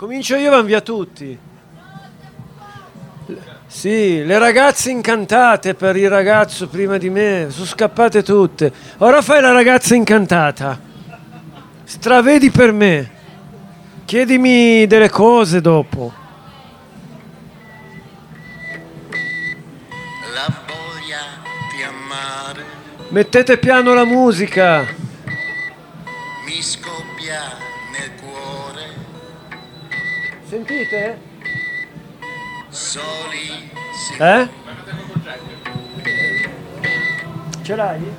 Comincio io, van via tutti. Sì, le ragazze incantate per il ragazzo prima di me, sono scappate tutte. Ora fai la ragazza incantata. Stravedi per me. Chiedimi delle cose dopo. La voglia di amare Mettete piano la musica. mi scoppia Sentite? soli si Eh? Ce l'hai?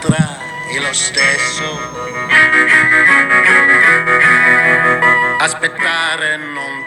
tra è lo stesso. Aspettare non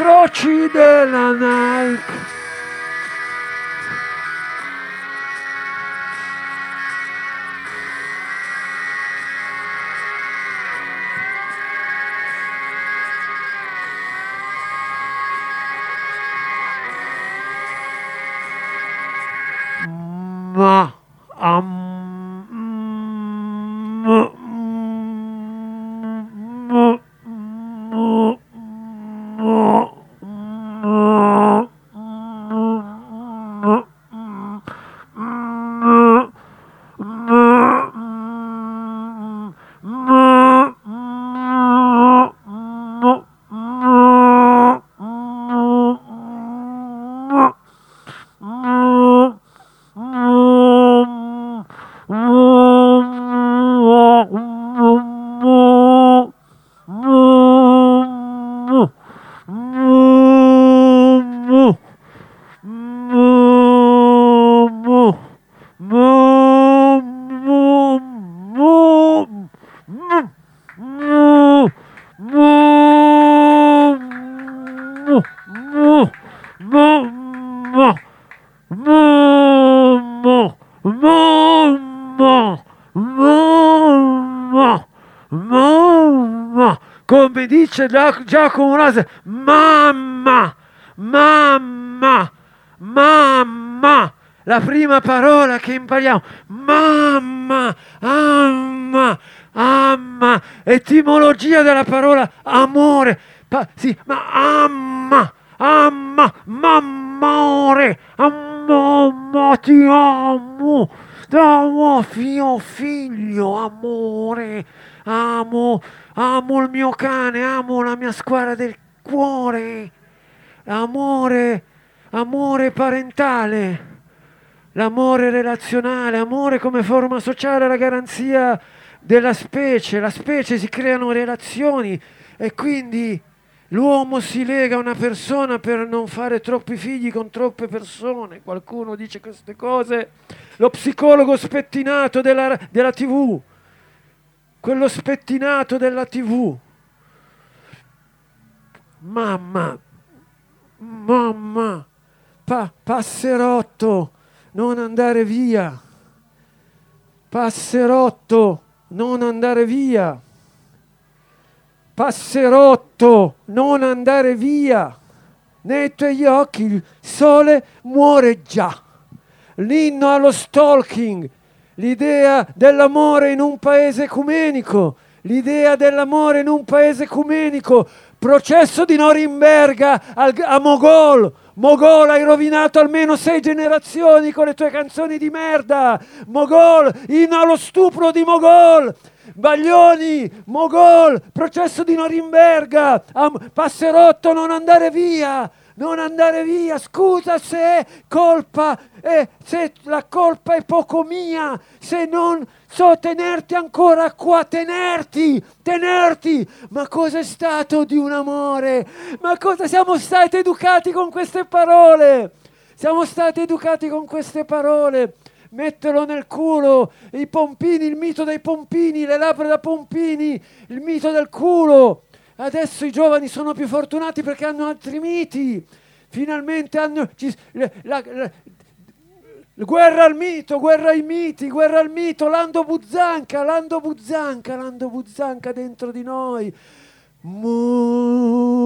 Froci della Nike. Dice Gia- Giacomo Rose, mamma, mamma, mamma, la prima parola che impariamo, mamma, amma, amma, etimologia della parola amore, Pa- sì, ma amma, amma, mammore, mamma, ti amo, ti amo, figlio, figlio, amore, amo, amo il mio cane, amo la mia squadra del cuore, amore, amore parentale, l'amore relazionale, amore come forma sociale, la garanzia della specie, la specie si creano relazioni e quindi l'uomo si lega a una persona per non fare troppi figli con troppe persone. Qualcuno dice queste cose. Lo psicologo spettinato della, della TV, quello spettinato della TV. Mamma, mamma, pa- passerotto, non andare via. Passerotto, non andare via. Passerotto, non andare via. Nei tuoi occhi il sole muore già. L'inno allo stalking, l'idea dell'amore in un paese ecumenico, l'idea dell'amore in un paese ecumenico, processo di Norimberga al- a Mogol. Mogol, hai rovinato almeno sei generazioni con le tue canzoni di merda. Mogol, inno allo stupro di Mogol. Baglioni, Mogol, processo di Norimberga, Am- Passerotto, non andare via, non andare via, scusa se è colpa, eh, se la colpa è poco mia, se non so tenerti ancora qua, tenerti, tenerti, ma cos'è stato di un amore? Ma cosa siamo stati educati con queste parole? Siamo stati educati con queste parole metterlo nel culo, i pompini, il mito dei pompini, le labbra da pompini, il mito del culo. Adesso i giovani sono più fortunati perché hanno altri miti. Finalmente hanno ci- la- la- la- guerra al mito, guerra ai miti, guerra al mito, Lando Buzzanca, Lando Buzzanca, Lando Buzzanca dentro di noi. Moon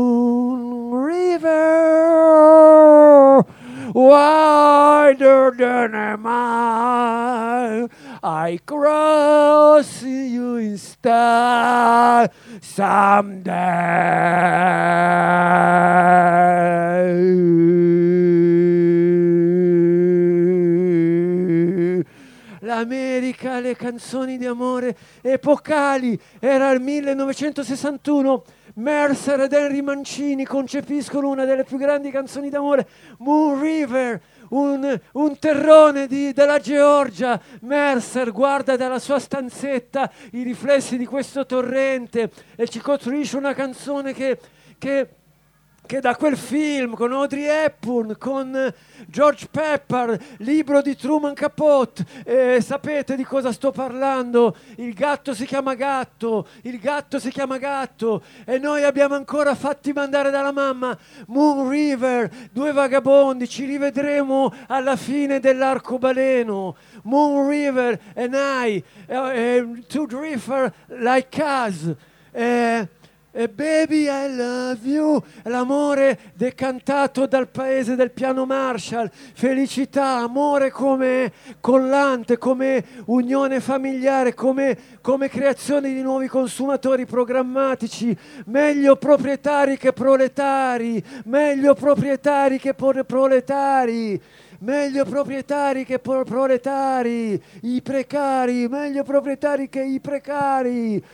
River, wider than a mile, I cross you in style someday. L'America, le canzoni di amore epocali, era il 1961. Mercer ed Henry Mancini concepiscono una delle più grandi canzoni d'amore, Moon River, un, un terrone di- della Georgia. Mercer guarda dalla sua stanzetta i riflessi di questo torrente e ci costruisce una canzone che, che che da quel film con Audrey Hepburn, con George Pepper, libro di Truman Capote, eh, sapete di cosa sto parlando? Il gatto si chiama gatto, il gatto si chiama gatto e noi abbiamo ancora fatti mandare dalla mamma Moon River, due vagabondi, ci rivedremo alla fine dell'arcobaleno. Moon River and I, eh, eh, two drifter like us. Eh, e baby I love you, l'amore decantato dal paese del piano Marshall, felicità, amore come collante, come unione familiare, come, come creazione di nuovi consumatori programmatici, meglio proprietari che proletari, meglio proprietari che por- proletari. Meglio proprietari che pro- proletari, i precari, meglio proprietari che i precari.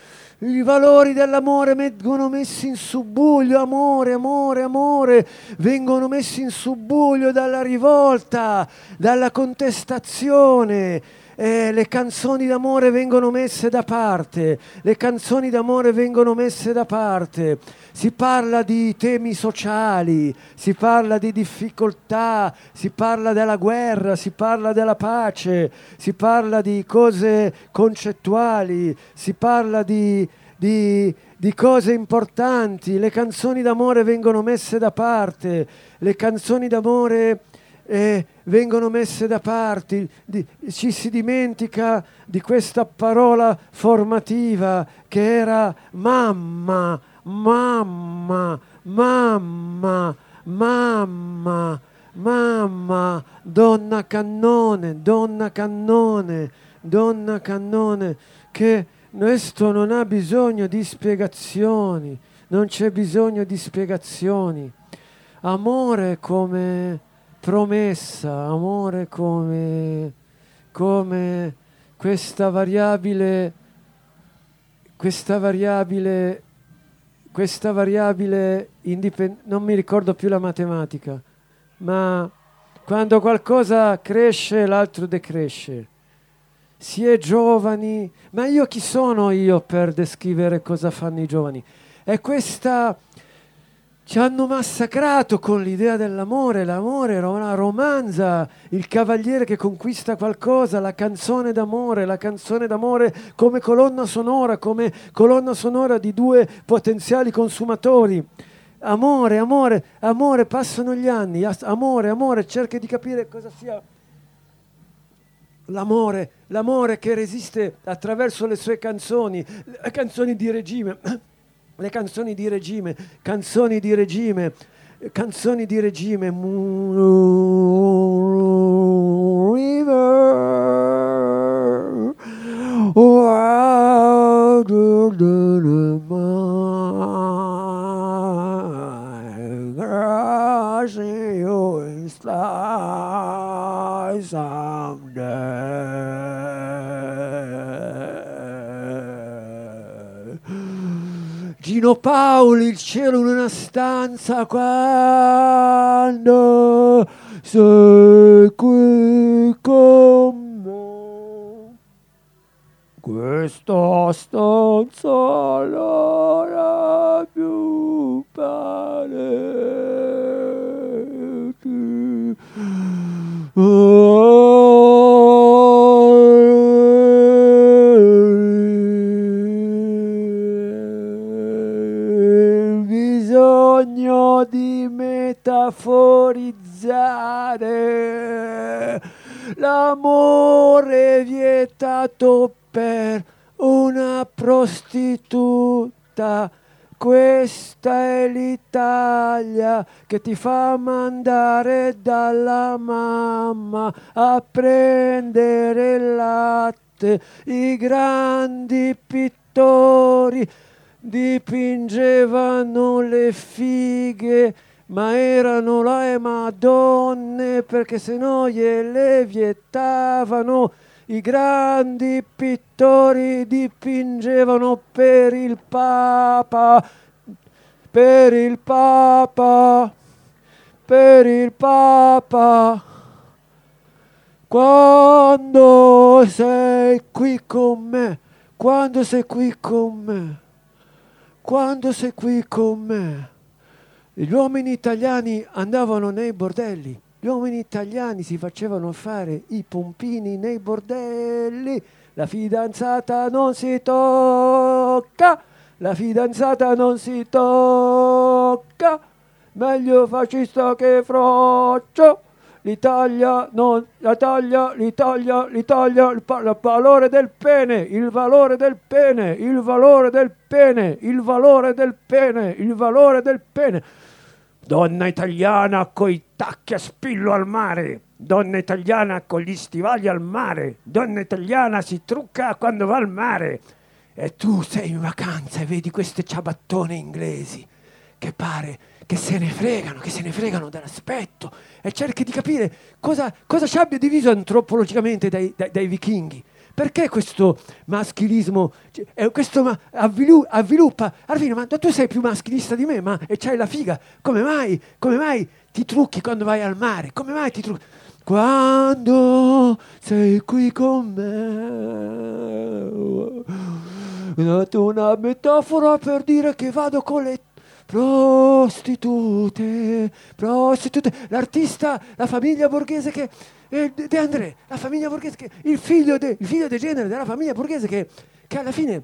I valori dell'amore vengono messi in subbuglio, amore, amore, amore, vengono messi in subbuglio dalla rivolta, dalla contestazione. Eh, le canzoni d'amore vengono messe da parte, le canzoni d'amore vengono messe da parte. Si parla di temi sociali, si parla di difficoltà, si parla della guerra, si parla della pace, si parla di cose concettuali, si parla di, di- di cose importanti. Le canzoni d'amore vengono messe da parte, le canzoni d'amore eh, vengono messe da parte, di- ci si dimentica di questa parola formativa che era mamma, mamma, mamma, mamma, mamma, donna cannone, donna cannone, donna cannone, che questo non ha bisogno di spiegazioni, non c'è bisogno di spiegazioni. Amore come promessa, amore come, come questa variabile, questa variabile, questa variabile indipendente, non mi ricordo più la matematica, ma quando qualcosa cresce l'altro decresce. si è giovani, ma io chi sono io per descrivere cosa fanno i giovani? È questa ci hanno massacrato con l'idea dell'amore, l'amore era una romanza, il cavaliere che conquista qualcosa, la canzone d'amore, la canzone d'amore come colonna sonora, come colonna sonora di due potenziali consumatori. Amore, amore, amore, passano gli anni, amore, amore, cerchi di capire cosa sia l'amore, l'amore che resiste attraverso le sue canzoni, canzoni di regime le canzoni di regime, canzoni di regime, canzoni di regime. Wild my grassy slice someday. Gino Paoli, il cielo in una stanza quando sei qui con me. Questa stanza non ha più pareti. Bisogno metaforizzare l'amore vietato per una prostituta. Questa è l'Italia che ti fa mandare dalla mamma a prendere il latte. I grandi pittori dipingevano le fighe, ma erano le madonne perché se no gliele vietavano. I grandi pittori dipingevano per il Papa, per il Papa, per il Papa. Quando sei qui con me, quando sei qui con me, quando sei qui con me. Gli uomini italiani andavano nei bordelli, gli uomini italiani si facevano fare i pompini nei bordelli, la fidanzata non si tocca, la fidanzata non si tocca, meglio fascista che froccio. L'Italia non la taglia, l'Italia, l'Italia, il, pa- il valore del pene, il valore del pene, il valore del pene, il valore del pene, il valore del pene. Donna italiana coi tacchi a spillo al mare, donna italiana con gli stivali al mare, donna italiana si trucca quando va al mare. E tu sei in vacanza e vedi queste ciabattone inglesi che pare che se ne fregano, che se ne fregano dell'aspetto e cerchi di capire cosa, cosa ci abbia diviso antropologicamente dai, dai- dai vichinghi. Perché questo maschilismo, cioè, questo ma- avvilu- avviluppa? Alla ma tu sei più maschilista di me, ma e c'hai la figa, come mai, come mai ti trucchi quando vai al mare? Come mai ti trucchi? Quando sei qui con me, una metafora per dire che vado con le prostitute, prostitute, l'artista, la famiglia borghese che, eh, De André, la famiglia borghese che, il figlio, de, il figlio degenere della famiglia borghese che, che alla fine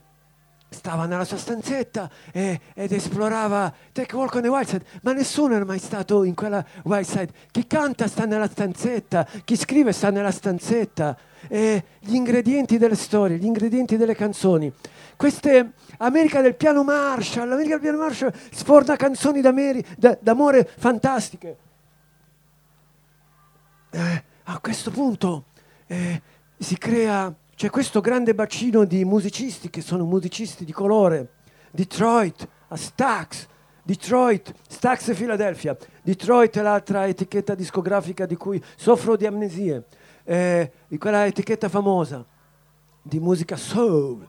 stava nella sua stanzetta e- ed esplorava Take Walk on the Wild Side, ma nessuno era mai stato in quella Wild Side. Chi canta sta nella stanzetta, chi scrive sta nella stanzetta. E gli ingredienti delle storie, gli ingredienti delle canzoni. Queste America del piano Marshall, l'America del piano Marshall sforna canzoni d'amore fantastiche. Eh, a questo punto eh, si crea, c'è questo grande bacino di musicisti che sono musicisti di colore. Detroit, a Stax, Detroit, Stax e Philadelphia. Detroit è l'altra etichetta discografica di cui soffro di amnesie, eh, di quella etichetta famosa di musica soul.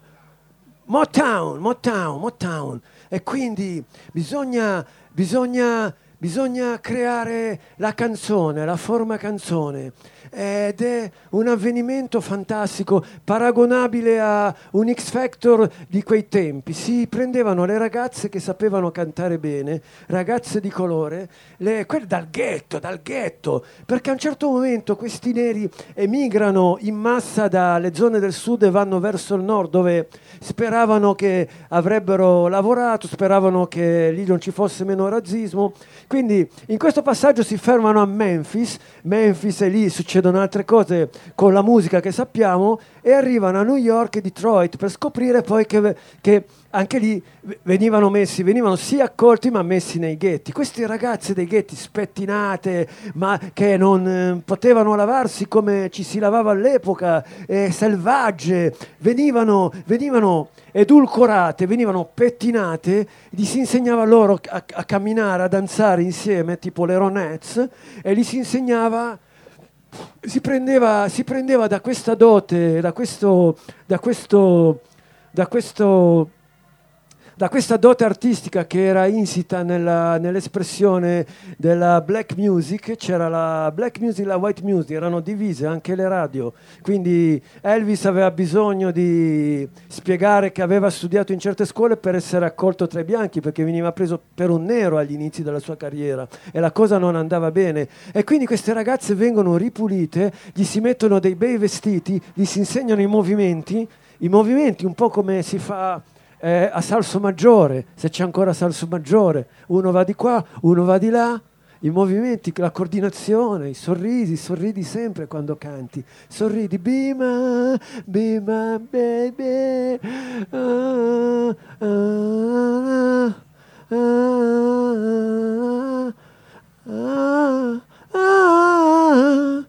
Motown, Motown, Motown. E quindi bisogna, bisogna bisogna creare la canzone, la forma canzone ed è un avvenimento fantastico, paragonabile a un X Factor di quei tempi. Si prendevano le ragazze che sapevano cantare bene, ragazze di colore, le, quelle dal ghetto, dal ghetto, perché a un certo momento questi neri emigrano in massa dalle zone del sud e vanno verso il nord dove speravano che avrebbero lavorato, speravano che lì non ci fosse meno razzismo. Quindi in questo passaggio si fermano a Memphis, Memphis e lì succedono altre cose con la musica che sappiamo e arrivano a New York e Detroit per scoprire poi che, che anche lì venivano messi, venivano sì accolti ma messi nei ghetti. Questi ragazzi dei ghetti spettinate, ma che non eh, potevano lavarsi come ci si lavava all'epoca, eh, selvagge, venivano, venivano edulcorate, venivano pettinate, gli si insegnava loro a, a camminare, a danzare insieme, tipo le Ronettes, e gli si insegnava si prendeva, si prendeva, da questa dote, da questo, da questo, da questo da questa dote artistica che era insita nella, nell'espressione della black music, c'era la black music e la white music, erano divise anche le radio, quindi Elvis aveva bisogno di spiegare che aveva studiato in certe scuole per essere accolto tra i bianchi, perché veniva preso per un nero agli inizi della sua carriera e la cosa non andava bene. E quindi queste ragazze vengono ripulite, gli si mettono dei bei vestiti, gli si insegnano i movimenti, i movimenti un po' come si fa eh, a salso maggiore, se c'è ancora salso maggiore, uno va di qua, uno va di là, i movimenti, la coordinazione, i sorrisi, sorridi sempre quando canti, sorridi, bima, bima, baby, ah, ah, ah, ah,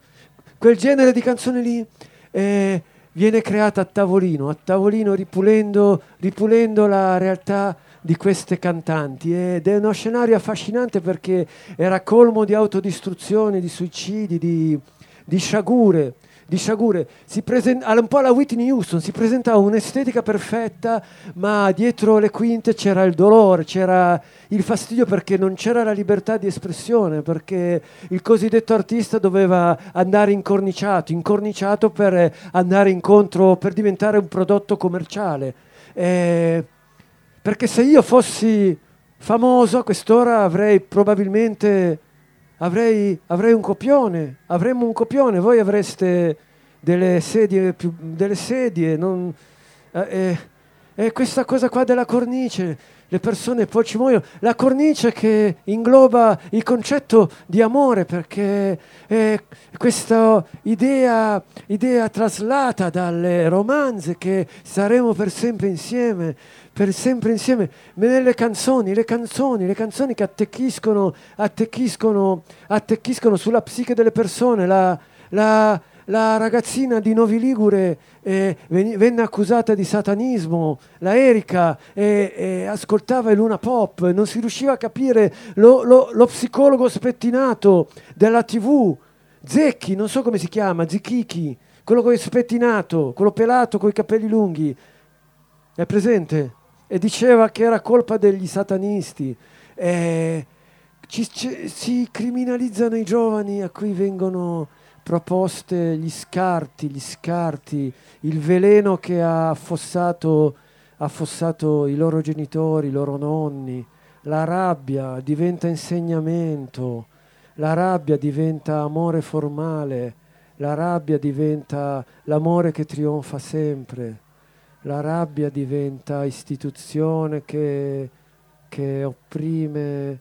quel genere di canzone lì. Eh, viene creata a tavolino, a tavolino ripulendo, ripulendo la realtà di queste cantanti. Ed è uno scenario affascinante perché era colmo di autodistruzione, di suicidi, di, di sciagure di sciagure, present- un po' alla Whitney Houston, si presentava un'estetica perfetta, ma dietro le quinte c'era il dolore, c'era il fastidio perché non c'era la libertà di espressione, perché il cosiddetto artista doveva andare incorniciato, incorniciato per andare incontro, per diventare un prodotto commerciale. Eh, perché se io fossi famoso a quest'ora avrei probabilmente avrei, avrei un copione, avremmo un copione, voi avreste delle sedie, più, delle sedie non, eh, eh, questa cosa qua della cornice, le persone poi ci muoiono, la cornice che ingloba il concetto di amore perché è questa idea, idea traslata dalle romanze che saremo per sempre insieme, per sempre insieme, nelle canzoni, le canzoni, le canzoni che attecchiscono, attecchiscono, attecchiscono sulla psiche delle persone, la, la, la ragazzina di Novi Ligure eh, venne accusata di satanismo, la Erika eh, eh, ascoltava il Luna Pop, non si riusciva a capire lo, lo, lo psicologo spettinato della TV, Zecchi, non so come si chiama, Zichichi, quello con il spettinato, quello pelato con i capelli lunghi, è presente? e diceva che era colpa degli satanisti. Eh, ci, ci, si criminalizzano i giovani a cui vengono proposte gli scarti, gli scarti, il veleno che ha affossato, affossato i loro genitori, i loro nonni. La rabbia diventa insegnamento, la rabbia diventa amore formale, la rabbia diventa l'amore che trionfa sempre la rabbia diventa istituzione che, che opprime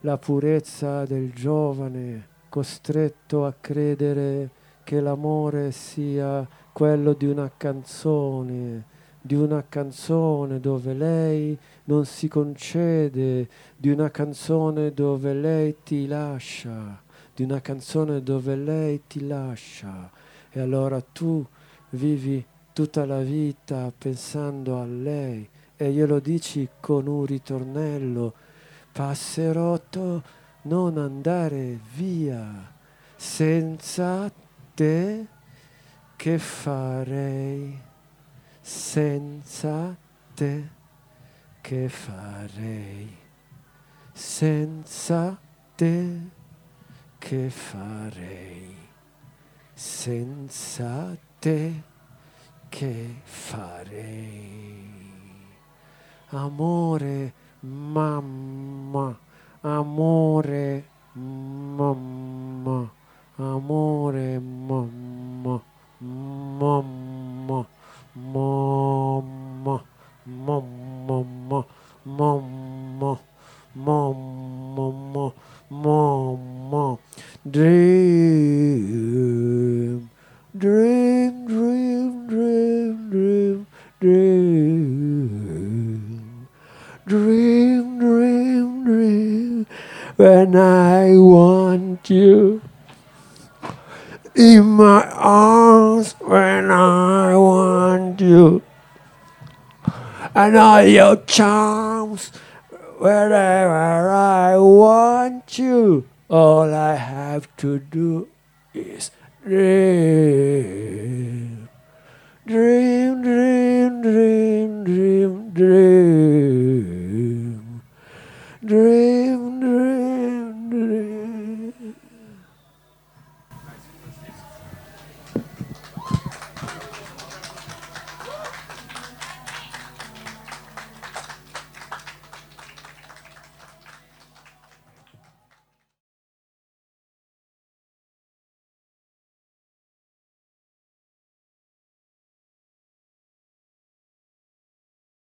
la purezza del giovane, costretto a credere che l'amore sia quello di una canzone, di una canzone dove lei non si concede, di una canzone dove lei ti lascia, di una canzone dove lei ti lascia. E allora tu vivi tutta la vita pensando a lei e glielo dici con un ritornello, passerotto, non andare via, senza te che farei, senza te che farei, senza te che farei senza te che farei. Amore mamma amore mamma. Amore mamma and all your charms wherever I want you. All I have to do is dream. Dream dream dream dream dream. Dream